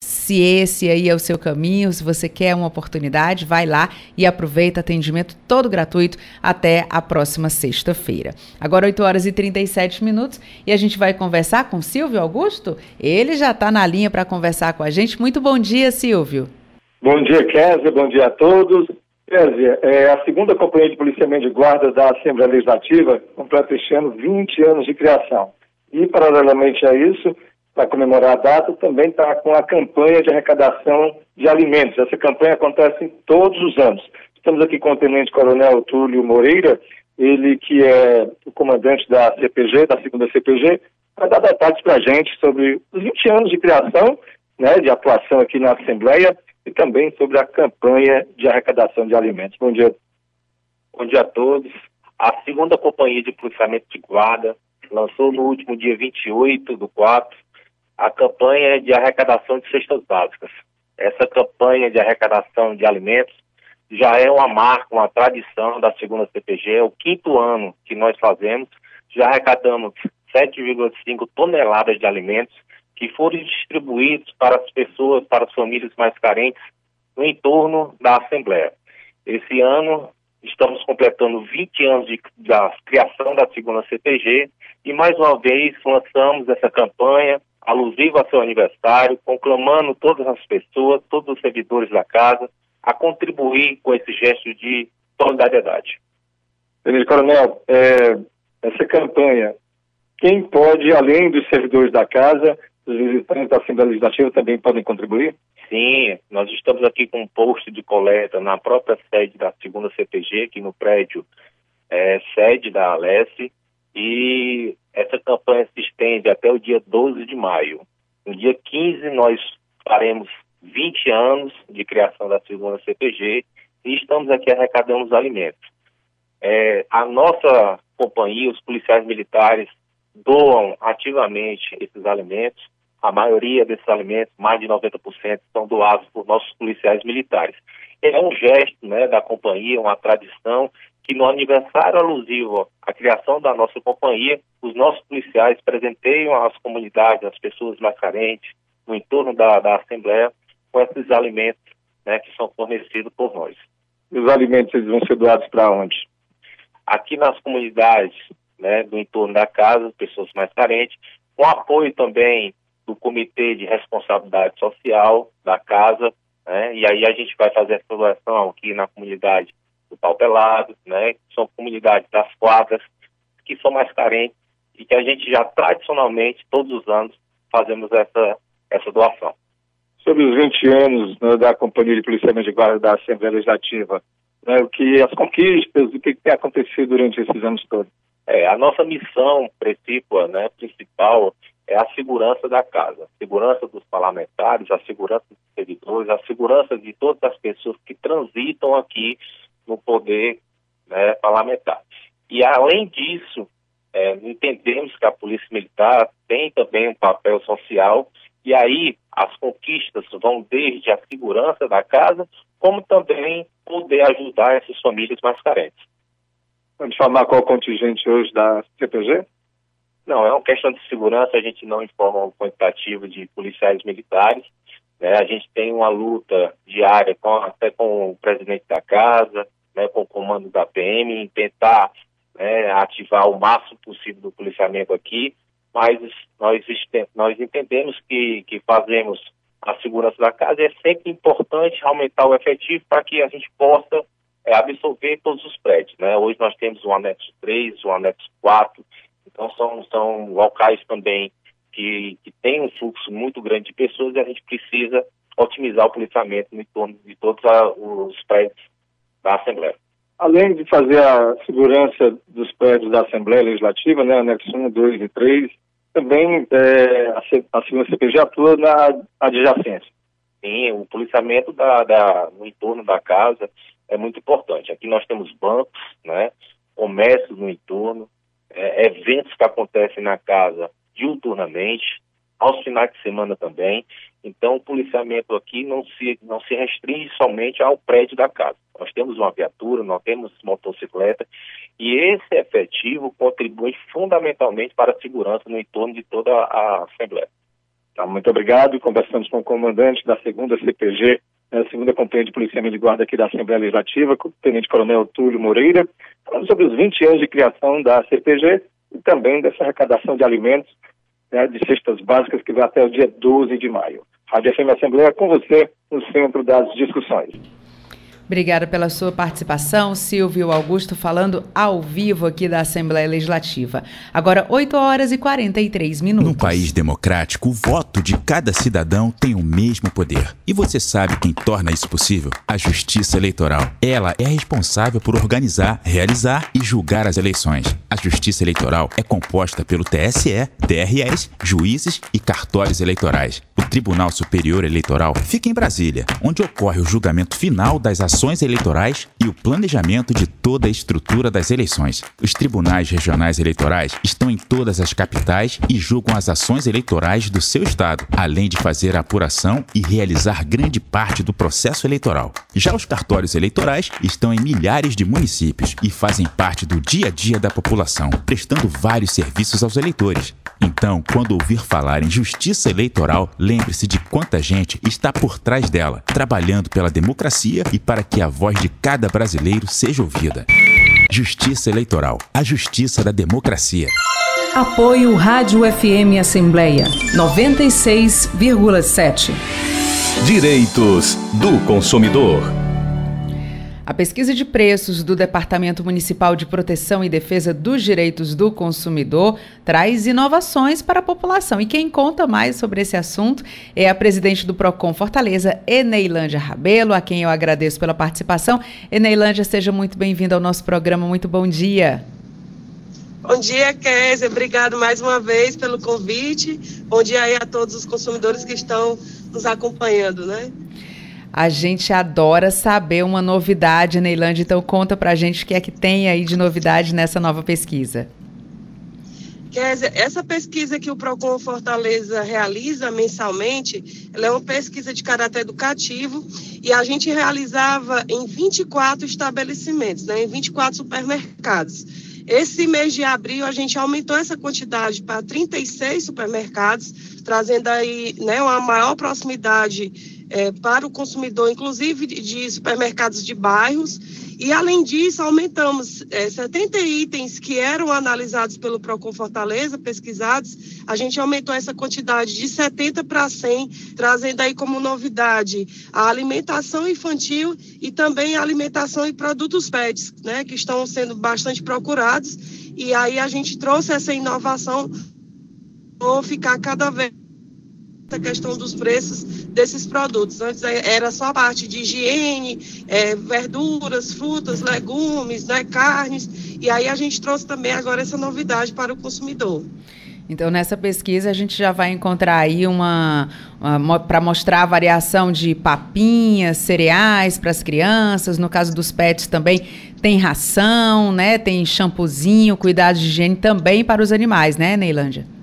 Se esse aí é o seu caminho, se você quer uma oportunidade, vai lá e aproveita atendimento todo gratuito até a próxima sexta-feira. Agora 8 horas e 37 minutos e a gente vai conversar com Silvio Augusto. Ele já está na linha para conversar com a gente. Muito bom dia, Silvio. Bom dia, Kézia. Bom dia a todos. Kézia, é a segunda companhia de policiamento de guarda da Assembleia Legislativa completa este ano 20 anos de criação. E, paralelamente a isso, para comemorar a data, também está com a campanha de arrecadação de alimentos. Essa campanha acontece todos os anos. Estamos aqui com o Tenente Coronel Túlio Moreira, ele que é o comandante da CPG, da segunda CPG, vai dar detalhes para a gente sobre os 20 anos de criação, né, de atuação aqui na Assembleia e também sobre a campanha de arrecadação de alimentos. Bom dia. Bom dia a todos. A segunda companhia de policiamento de guarda lançou no último dia 28 do 4 a campanha de arrecadação de cestas básicas. Essa campanha de arrecadação de alimentos já é uma marca, uma tradição da segunda CPG, é o quinto ano que nós fazemos. Já arrecadamos 7,5 toneladas de alimentos que foram distribuídos para as pessoas, para as famílias mais carentes no entorno da Assembleia. Esse ano estamos completando 20 anos de, da criação da segunda CPG e mais uma vez lançamos essa campanha alusivo a seu aniversário, conclamando todas as pessoas, todos os servidores da casa, a contribuir com esse gesto de solidariedade. Tenente Coronel, é, essa campanha, quem pode, além dos servidores da casa, os visitantes da Assembleia Legislativa também podem contribuir? Sim, nós estamos aqui com um posto de coleta na própria sede da segunda CPG, aqui no prédio é, sede da Alesse, e essa campanha se estende até o dia 12 de maio. No dia 15, nós faremos 20 anos de criação da segunda CPG e estamos aqui arrecadando os alimentos. É, a nossa companhia, os policiais militares, doam ativamente esses alimentos. A maioria desses alimentos, mais de 90%, são doados por nossos policiais militares. É um gesto né, da companhia, uma tradição que no aniversário alusivo à criação da nossa companhia, os nossos policiais presenteiam as comunidades, as pessoas mais carentes, no entorno da, da Assembleia, com esses alimentos né, que são fornecidos por nós. E os alimentos eles vão ser doados para onde? Aqui nas comunidades né, do entorno da casa, pessoas mais carentes, com apoio também do Comitê de Responsabilidade Social da casa, né, e aí a gente vai fazer essa doação aqui na comunidade do Pau Pelado, né, são comunidades das quadras que são mais carentes e que a gente já tradicionalmente, todos os anos, fazemos essa, essa doação. Sobre os 20 anos né, da Companhia de Policiamento de Guarda da Assembleia Legislativa, né, o que as conquistas, o que tem acontecido durante esses anos todos? É, a nossa missão principal, né, principal é a segurança da casa, a segurança dos parlamentares, a segurança dos servidores, a segurança de todas as pessoas que transitam aqui no poder né, parlamentar. E, além disso, é, entendemos que a Polícia Militar tem também um papel social, e aí as conquistas vão desde a segurança da casa, como também poder ajudar essas famílias mais carentes. Pode falar qual o contingente hoje da CPG? Não, é uma questão de segurança, a gente não informa o quantitativo de policiais militares. Né? A gente tem uma luta diária com, até com o presidente da casa, né, com o comando da PM, em tentar né, ativar o máximo possível do policiamento aqui, mas nós, nós entendemos que, que fazemos a segurança da casa é sempre importante aumentar o efetivo para que a gente possa é, absorver todos os prédios. Né? Hoje nós temos o anexo 3, o anexo 4, então, são, são locais também que, que têm um fluxo muito grande de pessoas e a gente precisa otimizar o policiamento em torno de todos a, os prédios da Assembleia. Além de fazer a segurança dos prédios da Assembleia Legislativa, né, anexo 1, 2 e 3, também é, a, a segunda CPG atua na adjacência. Sim, o policiamento da, da, no entorno da casa é muito importante. Aqui nós temos bancos, né, comércio no entorno, é, eventos que acontecem na casa diuturnamente, aos finais de semana também. Então, o policiamento aqui não se, não se restringe somente ao prédio da casa. Nós temos uma viatura, nós temos motocicleta, e esse efetivo contribui fundamentalmente para a segurança no entorno de toda a Assembleia. Tá, muito obrigado. Conversamos com o comandante da segunda CPG, a segunda companhia de policiamento de guarda aqui da Assembleia Legislativa, o Tenente Coronel Túlio Moreira, falando sobre os 20 anos de criação da CPG e também dessa arrecadação de alimentos né, de cestas básicas que vai até o dia 12 de maio. Rádio FM Assembleia com você no centro das discussões. Obrigada pela sua participação, Silvio Augusto, falando ao vivo aqui da Assembleia Legislativa. Agora, 8 horas e 43 minutos. Num país democrático, o voto de cada cidadão tem o mesmo poder. E você sabe quem torna isso possível? A Justiça Eleitoral. Ela é responsável por organizar, realizar e julgar as eleições. A Justiça Eleitoral é composta pelo TSE, TREs, juízes e cartórios eleitorais. O Tribunal Superior Eleitoral fica em Brasília, onde ocorre o julgamento final das ações ações eleitorais e o planejamento de toda a estrutura das eleições. Os tribunais regionais eleitorais estão em todas as capitais e julgam as ações eleitorais do seu estado, além de fazer a apuração e realizar grande parte do processo eleitoral. Já os cartórios eleitorais estão em milhares de municípios e fazem parte do dia a dia da população, prestando vários serviços aos eleitores. Então, quando ouvir falar em justiça eleitoral, lembre-se de quanta gente está por trás dela, trabalhando pela democracia e para que a voz de cada brasileiro seja ouvida. Justiça Eleitoral a justiça da democracia. Apoio Rádio FM Assembleia 96,7. Direitos do consumidor. A pesquisa de preços do Departamento Municipal de Proteção e Defesa dos Direitos do Consumidor traz inovações para a população. E quem conta mais sobre esse assunto é a presidente do PROCON Fortaleza, Eneilândia Rabelo, a quem eu agradeço pela participação. Eneilândia, seja muito bem-vinda ao nosso programa. Muito bom dia. Bom dia, Kézia. Obrigado mais uma vez pelo convite. Bom dia aí a todos os consumidores que estão nos acompanhando, né? A gente adora saber uma novidade, Neilândia, então conta pra gente o que é que tem aí de novidade nessa nova pesquisa. Kézia, essa pesquisa que o Procon Fortaleza realiza mensalmente, ela é uma pesquisa de caráter educativo e a gente realizava em 24 estabelecimentos, né, em 24 supermercados. Esse mês de abril a gente aumentou essa quantidade para 36 supermercados, trazendo aí né, uma maior proximidade é, para o consumidor, inclusive de supermercados de bairros. E, além disso, aumentamos é, 70 itens que eram analisados pelo Procon Fortaleza, pesquisados, a gente aumentou essa quantidade de 70 para 100, trazendo aí como novidade a alimentação infantil e também a alimentação e produtos PETs, né, que estão sendo bastante procurados. E aí a gente trouxe essa inovação, vou ficar cada vez a questão dos preços desses produtos. Antes é, era só a parte de higiene, é, verduras, frutas, legumes, né, carnes, e aí a gente trouxe também agora essa novidade para o consumidor. Então, nessa pesquisa, a gente já vai encontrar aí uma. uma para mostrar a variação de papinhas, cereais para as crianças. No caso dos pets também tem ração, né? Tem shampoozinho, cuidados de higiene também para os animais, né, Neilândia?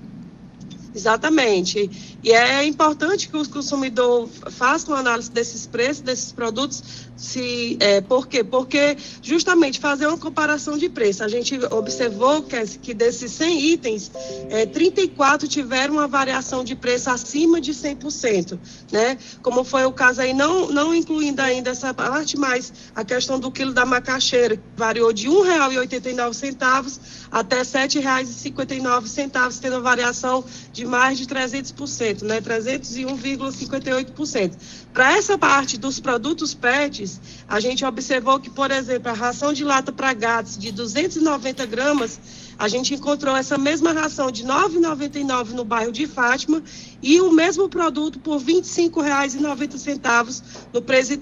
Exatamente. E é importante que o consumidor faça uma análise desses preços, desses produtos, se, é, por quê? Porque justamente fazer uma comparação de preço. A gente observou que, que desses 100 itens, é, 34 tiveram uma variação de preço acima de 100%, né? Como foi o caso aí, não, não incluindo ainda essa parte, mas a questão do quilo da macaxeira, variou de R$ 1,89 até R$ 7,59, tendo uma variação de mais de 300%, né? 301,58%. Para essa parte dos produtos PETs, a gente observou que, por exemplo, a ração de lata para gatos de 290 gramas, a gente encontrou essa mesma ração de R$ 9,99 no bairro de Fátima e o mesmo produto por R$ 25,90 no,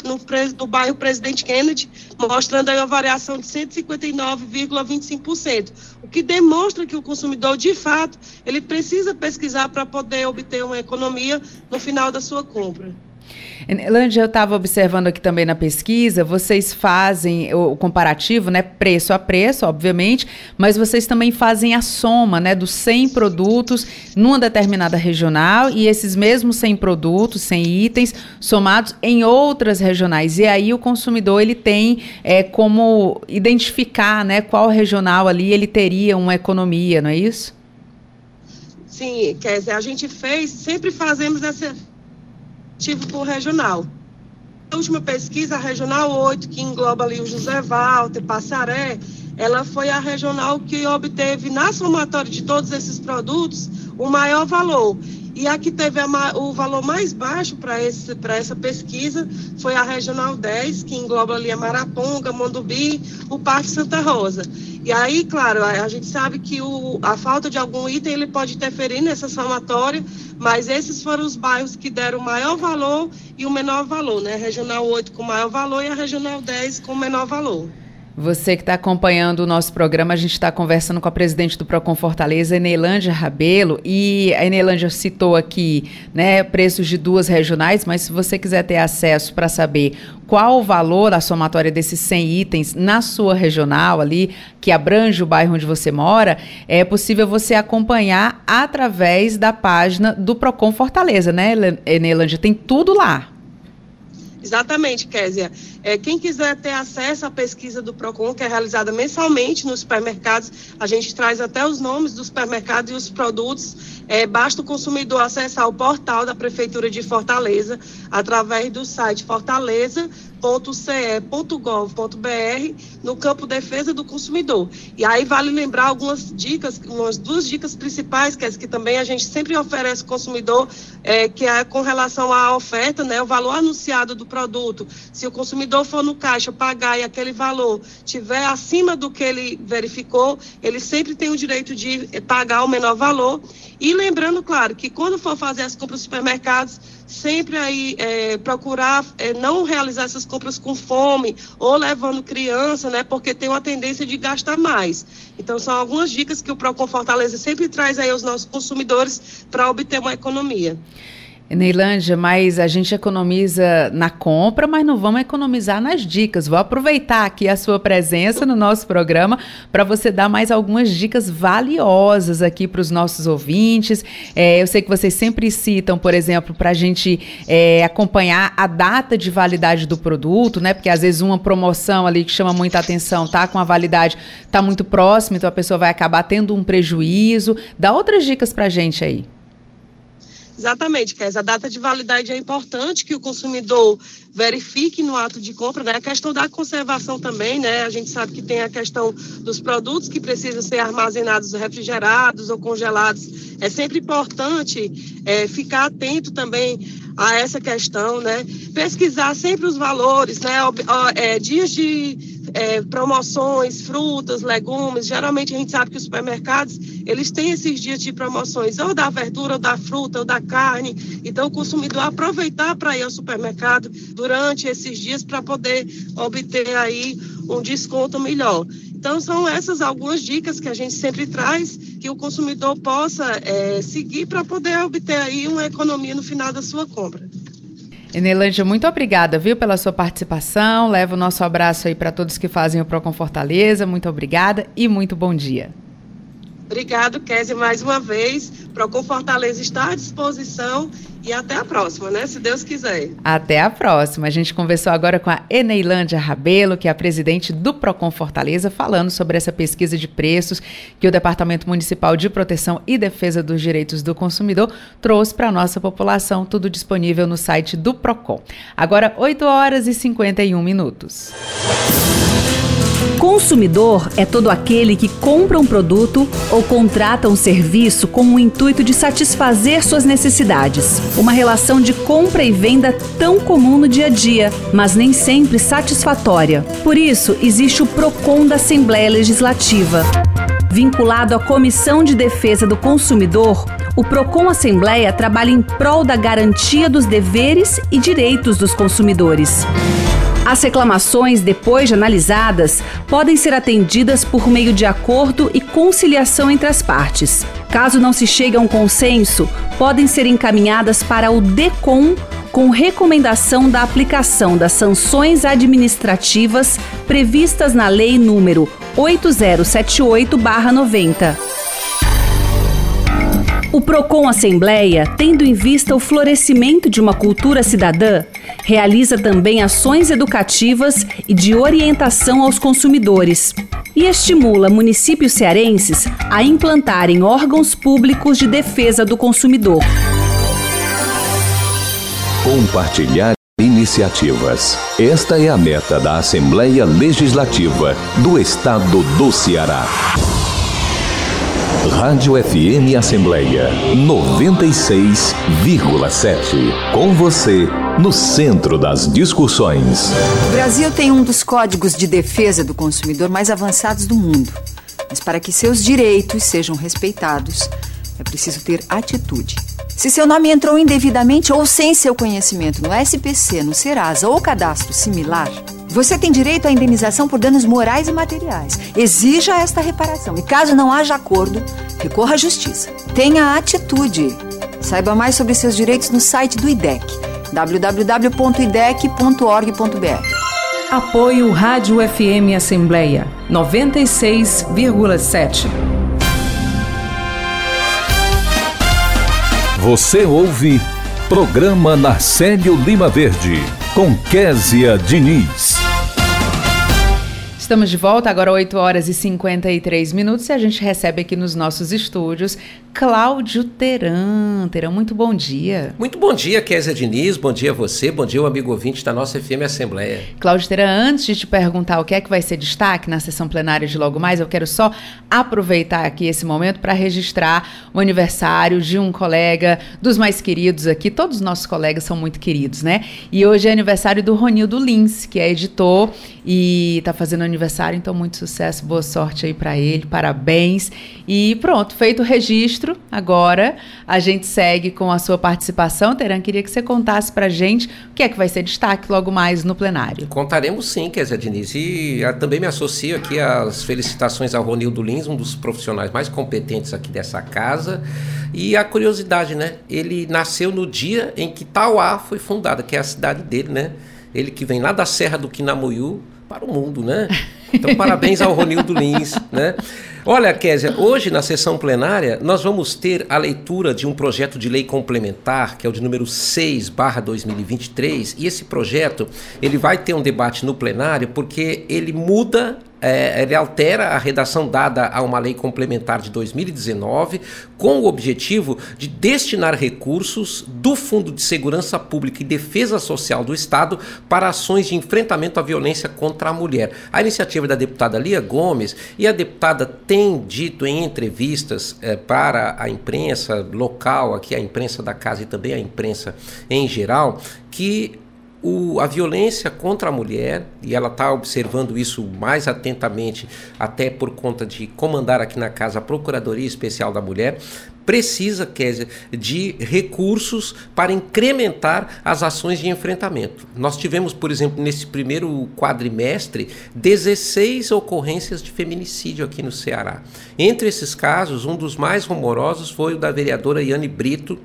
no, no bairro Presidente Kennedy, mostrando aí uma variação de 159,25%, o que demonstra que o consumidor, de fato, ele precisa pesquisar para poder obter uma economia no final da sua compra. Lândia, eu estava observando aqui também na pesquisa, vocês fazem o comparativo, né, preço a preço, obviamente, mas vocês também fazem a soma, né, dos 100 produtos numa determinada regional e esses mesmos 100 produtos, 100 itens, somados em outras regionais. E aí o consumidor, ele tem é, como identificar, né, qual regional ali ele teria uma economia, não é isso? Sim, quer dizer, a gente fez, sempre fazemos essa tive por regional. A última pesquisa, a Regional 8, que engloba ali o José Walter, Passaré, ela foi a regional que obteve, na somatória de todos esses produtos, o maior valor. E a que teve a, o valor mais baixo para essa pesquisa foi a Regional 10, que engloba ali a Maraponga, Mondubi, o Parque Santa Rosa. E aí, claro, a, gente sabe que o, a falta de algum item ele pode interferir nessa somatória, mas esses foram os bairros que deram o maior valor e o menor valor, né? A Regional 8 com maior valor e a Regional 10 com menor valor. Você que está acompanhando o nosso programa, a gente está conversando com a presidente do Procon Fortaleza, Enelândia Rabelo, e a Enelândia citou aqui né, preços de duas regionais, mas se você quiser ter acesso para saber qual o valor da somatória desses 100 itens na sua regional ali, que abrange o bairro onde você mora, é possível você acompanhar através da página do Procon Fortaleza, né, Enelândia? Tem tudo lá. Exatamente, Késia. É, quem quiser ter acesso à pesquisa do PROCON, que é realizada mensalmente nos supermercados, a gente traz até os nomes dos supermercados e os produtos. É, basta o consumidor acessar o portal da Prefeitura de Fortaleza através do site Fortaleza www.ce.gov.br no campo defesa do consumidor. E aí vale lembrar algumas dicas, umas duas dicas principais que, é que também a gente sempre oferece ao consumidor, é, que é com relação à oferta, né, o valor anunciado do produto. Se o consumidor for no caixa pagar e aquele valor tiver acima do que ele verificou, ele sempre tem o direito de pagar o menor valor. E lembrando, claro, que quando for fazer as compras nos supermercados, sempre aí é, procurar é, não realizar essas compras com fome ou levando criança, né? Porque tem uma tendência de gastar mais. Então são algumas dicas que o Procon Fortaleza sempre traz aí aos nossos consumidores para obter uma economia. Neilândia, mas a gente economiza na compra, mas não vamos economizar nas dicas. Vou aproveitar aqui a sua presença no nosso programa para você dar mais algumas dicas valiosas aqui para os nossos ouvintes. É, eu sei que vocês sempre citam, por exemplo, para a gente é, acompanhar a data de validade do produto, né? Porque às vezes uma promoção ali que chama muita atenção tá com a validade tá muito próxima, então a pessoa vai acabar tendo um prejuízo. Dá outras dicas para a gente aí. Exatamente, Kézia. A data de validade é importante que o consumidor verifique no ato de compra, né? A questão da conservação também, né? A gente sabe que tem a questão dos produtos que precisam ser armazenados refrigerados ou congelados. É sempre importante é, ficar atento também a essa questão, né? Pesquisar sempre os valores, né? É, dias de é, promoções, frutas, legumes. Geralmente a gente sabe que os supermercados eles têm esses dias de promoções, ou da verdura, ou da fruta, ou da carne. Então o consumidor aproveitar para ir ao supermercado durante esses dias para poder obter aí um desconto melhor. Então, são essas algumas dicas que a gente sempre traz que o consumidor possa é, seguir para poder obter aí uma economia no final da sua compra. Enelândia, muito obrigada, viu, pela sua participação. Leva o nosso abraço aí para todos que fazem o Procon Fortaleza. Muito obrigada e muito bom dia. Obrigado, Kézia, mais uma vez. Procon Fortaleza está à disposição e até a próxima, né? Se Deus quiser. Até a próxima. A gente conversou agora com a Eneilândia Rabelo, que é a presidente do Procon Fortaleza, falando sobre essa pesquisa de preços que o Departamento Municipal de Proteção e Defesa dos Direitos do Consumidor trouxe para a nossa população, tudo disponível no site do Procon. Agora, 8 horas e 51 minutos. Consumidor é todo aquele que compra um produto ou contrata um serviço com o intuito de satisfazer suas necessidades. Uma relação de compra e venda tão comum no dia a dia, mas nem sempre satisfatória. Por isso, existe o PROCON da Assembleia Legislativa. Vinculado à Comissão de Defesa do Consumidor, o PROCON Assembleia trabalha em prol da garantia dos deveres e direitos dos consumidores. As reclamações, depois de analisadas, podem ser atendidas por meio de acordo e conciliação entre as partes. Caso não se chegue a um consenso, podem ser encaminhadas para o DECOM com recomendação da aplicação das sanções administrativas previstas na Lei número 8078-90. O Procon Assembleia, tendo em vista o florescimento de uma cultura cidadã, realiza também ações educativas e de orientação aos consumidores e estimula municípios cearenses a implantarem órgãos públicos de defesa do consumidor. Compartilhar iniciativas. Esta é a meta da Assembleia Legislativa do Estado do Ceará. Rádio FM Assembleia 96,7. Com você, no centro das discussões. O Brasil tem um dos códigos de defesa do consumidor mais avançados do mundo. Mas para que seus direitos sejam respeitados, é preciso ter atitude. Se seu nome entrou indevidamente ou sem seu conhecimento no SPC, no Serasa ou cadastro similar, você tem direito à indenização por danos morais e materiais. Exija esta reparação e, caso não haja acordo, recorra à justiça. Tenha atitude. Saiba mais sobre seus direitos no site do IDEC, www.idec.org.br. Apoio Rádio FM Assembleia 96,7. Você ouve Programa Narcélio Lima Verde, com Késia Diniz. Estamos de volta, agora 8 horas e 53 minutos, e a gente recebe aqui nos nossos estúdios Cláudio Teran. Teran, muito bom dia. Muito bom dia, Kézia Diniz, bom dia a você, bom dia o amigo ouvinte da nossa FM Assembleia. Cláudio Teran, antes de te perguntar o que é que vai ser destaque na sessão plenária de logo mais, eu quero só aproveitar aqui esse momento para registrar o aniversário de um colega dos mais queridos aqui, todos os nossos colegas são muito queridos, né? E hoje é aniversário do Ronildo Lins, que é editor e está fazendo aniversário, então muito sucesso, boa sorte aí para ele, parabéns. E pronto, feito o registro. Agora a gente segue com a sua participação. Teran, queria que você contasse para gente o que é que vai ser destaque logo mais no plenário. Contaremos sim, Kézia Diniz. E ah, também me associo aqui às felicitações ao Ronildo Lins, um dos profissionais mais competentes aqui dessa casa. E a curiosidade, né? Ele nasceu no dia em que Tauá foi fundada, que é a cidade dele, né? Ele que vem lá da Serra do Quinamuiú para o mundo, né? Então, parabéns ao Ronildo Lins, né? Olha, Késia, hoje na sessão plenária nós vamos ter a leitura de um projeto de lei complementar, que é o de número 6, barra 2023, e esse projeto ele vai ter um debate no plenário porque ele muda é, ele altera a redação dada a uma lei complementar de 2019 com o objetivo de destinar recursos do Fundo de Segurança Pública e Defesa Social do Estado para ações de enfrentamento à violência contra a mulher. A iniciativa da deputada Lia Gomes e a deputada tem dito em entrevistas é, para a imprensa local, aqui a imprensa da casa e também a imprensa em geral, que o, a violência contra a mulher, e ela está observando isso mais atentamente, até por conta de comandar aqui na casa a Procuradoria Especial da Mulher, precisa, Kézia, de recursos para incrementar as ações de enfrentamento. Nós tivemos, por exemplo, nesse primeiro quadrimestre, 16 ocorrências de feminicídio aqui no Ceará. Entre esses casos, um dos mais rumorosos foi o da vereadora Yane Brito,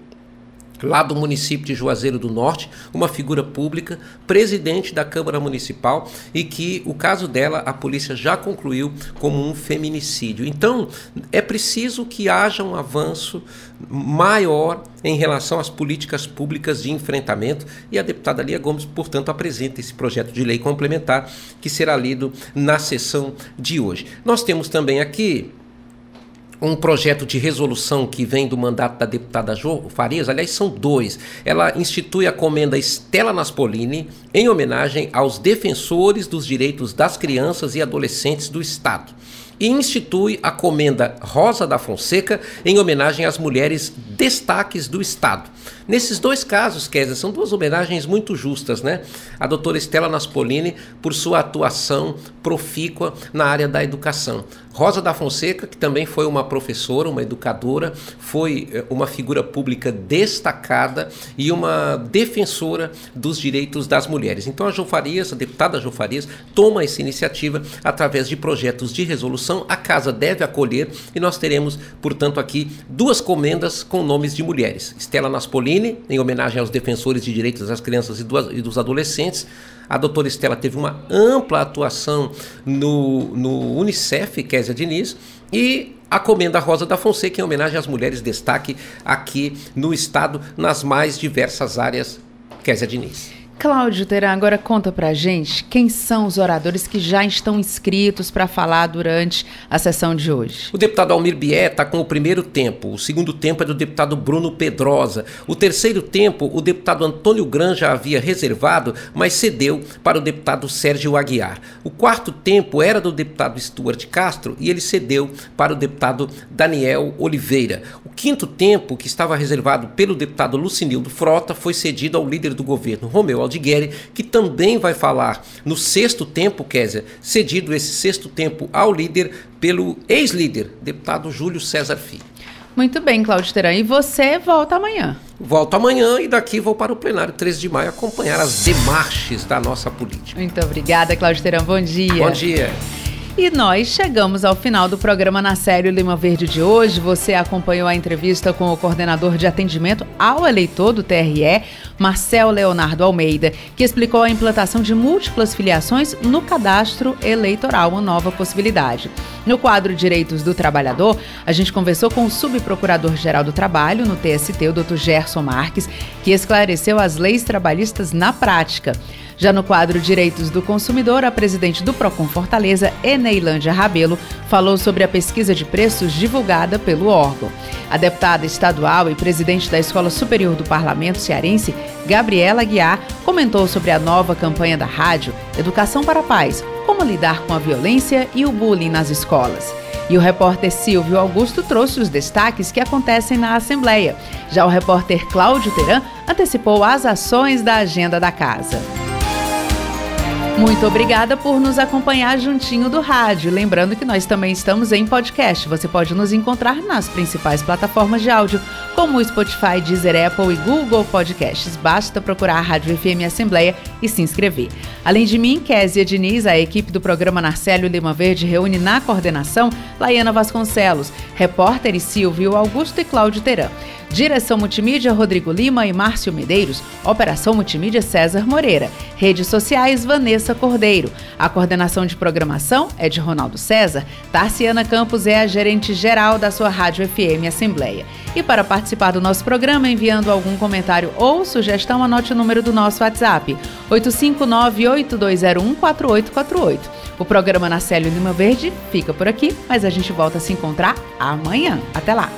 lá do município de Juazeiro do Norte, uma figura pública, presidente da Câmara Municipal, e que o caso dela a polícia já concluiu como um feminicídio. Então, é preciso que haja um avanço maior em relação às políticas públicas de enfrentamento e a deputada Lia Gomes, portanto, apresenta esse projeto de lei complementar que será lido na sessão de hoje. Nós temos também aqui um projeto de resolução que vem do mandato da deputada Jo Farias, aliás, são dois. Ela institui a comenda Estela Naspolini em homenagem aos defensores dos direitos das crianças e adolescentes do Estado. E institui a comenda Rosa da Fonseca em homenagem às mulheres destaques do Estado. Nesses dois casos, Kézia, são duas homenagens muito justas, né? A doutora Estela Naspolini por sua atuação profícua na área da educação. Rosa da Fonseca, que também foi uma professora, uma educadora, foi eh, uma figura pública destacada e uma defensora dos direitos das mulheres. Então a Jofarias, a deputada Jofarias, toma essa iniciativa através de projetos de resolução. A casa deve acolher e nós teremos, portanto, aqui duas comendas com nomes de mulheres. Estela Naspolini, em homenagem aos defensores de direitos das crianças e dos adolescentes, a doutora Estela teve uma ampla atuação no, no Unicef, Kézia Diniz, e a Comenda Rosa da Fonseca, em homenagem às mulheres, destaque aqui no estado, nas mais diversas áreas, Kézia Diniz. Cláudio Teran, agora conta pra gente quem são os oradores que já estão inscritos para falar durante a sessão de hoje. O deputado Almir Bié está com o primeiro tempo, o segundo tempo é do deputado Bruno Pedrosa, o terceiro tempo o deputado Antônio Granja havia reservado, mas cedeu para o deputado Sérgio Aguiar. O quarto tempo era do deputado Stuart Castro e ele cedeu para o deputado Daniel Oliveira. O quinto tempo, que estava reservado pelo deputado Lucinildo Frota, foi cedido ao líder do governo, Romeu Aldigueri, que também vai falar no sexto tempo, Kézia, cedido esse sexto tempo ao líder pelo ex-líder, deputado Júlio César Filho. Muito bem, Cláudio Teran. E você volta amanhã? Volto amanhã e daqui vou para o plenário 13 de maio acompanhar as demarches da nossa política. Muito obrigada, Cláudio Teran. Bom dia. Bom dia. E nós chegamos ao final do programa Na Série Lima Verde de hoje. Você acompanhou a entrevista com o coordenador de atendimento ao eleitor do TRE, Marcel Leonardo Almeida, que explicou a implantação de múltiplas filiações no cadastro eleitoral, uma nova possibilidade. No quadro Direitos do Trabalhador, a gente conversou com o subprocurador-geral do Trabalho no TST, o Dr. Gerson Marques, que esclareceu as leis trabalhistas na prática. Já no quadro Direitos do Consumidor, a presidente do Procon Fortaleza, Eneilândia Rabelo, falou sobre a pesquisa de preços divulgada pelo órgão. A deputada estadual e presidente da Escola Superior do Parlamento Cearense, Gabriela Guiar, comentou sobre a nova campanha da rádio Educação para a Paz, como lidar com a violência e o bullying nas escolas. E o repórter Silvio Augusto trouxe os destaques que acontecem na Assembleia. Já o repórter Cláudio Teran antecipou as ações da agenda da casa. Muito obrigada por nos acompanhar juntinho do rádio. Lembrando que nós também estamos em podcast. Você pode nos encontrar nas principais plataformas de áudio, como o Spotify, Deezer, Apple e Google Podcasts. Basta procurar a Rádio FM Assembleia e se inscrever. Além de mim, Kézia Diniz, a equipe do programa Narcélio Lima Verde reúne na coordenação Laiana Vasconcelos, repórteres Silvio Augusto e Cláudio Teran. Direção Multimídia Rodrigo Lima e Márcio Medeiros. Operação Multimídia César Moreira. Redes sociais Vanessa Cordeiro. A coordenação de programação é de Ronaldo César. Tarciana Campos é a gerente geral da sua Rádio FM Assembleia. E para participar do nosso programa, enviando algum comentário ou sugestão, anote o número do nosso WhatsApp: 859-8201-4848. O programa Nacélio Lima Verde fica por aqui, mas a gente volta a se encontrar amanhã. Até lá!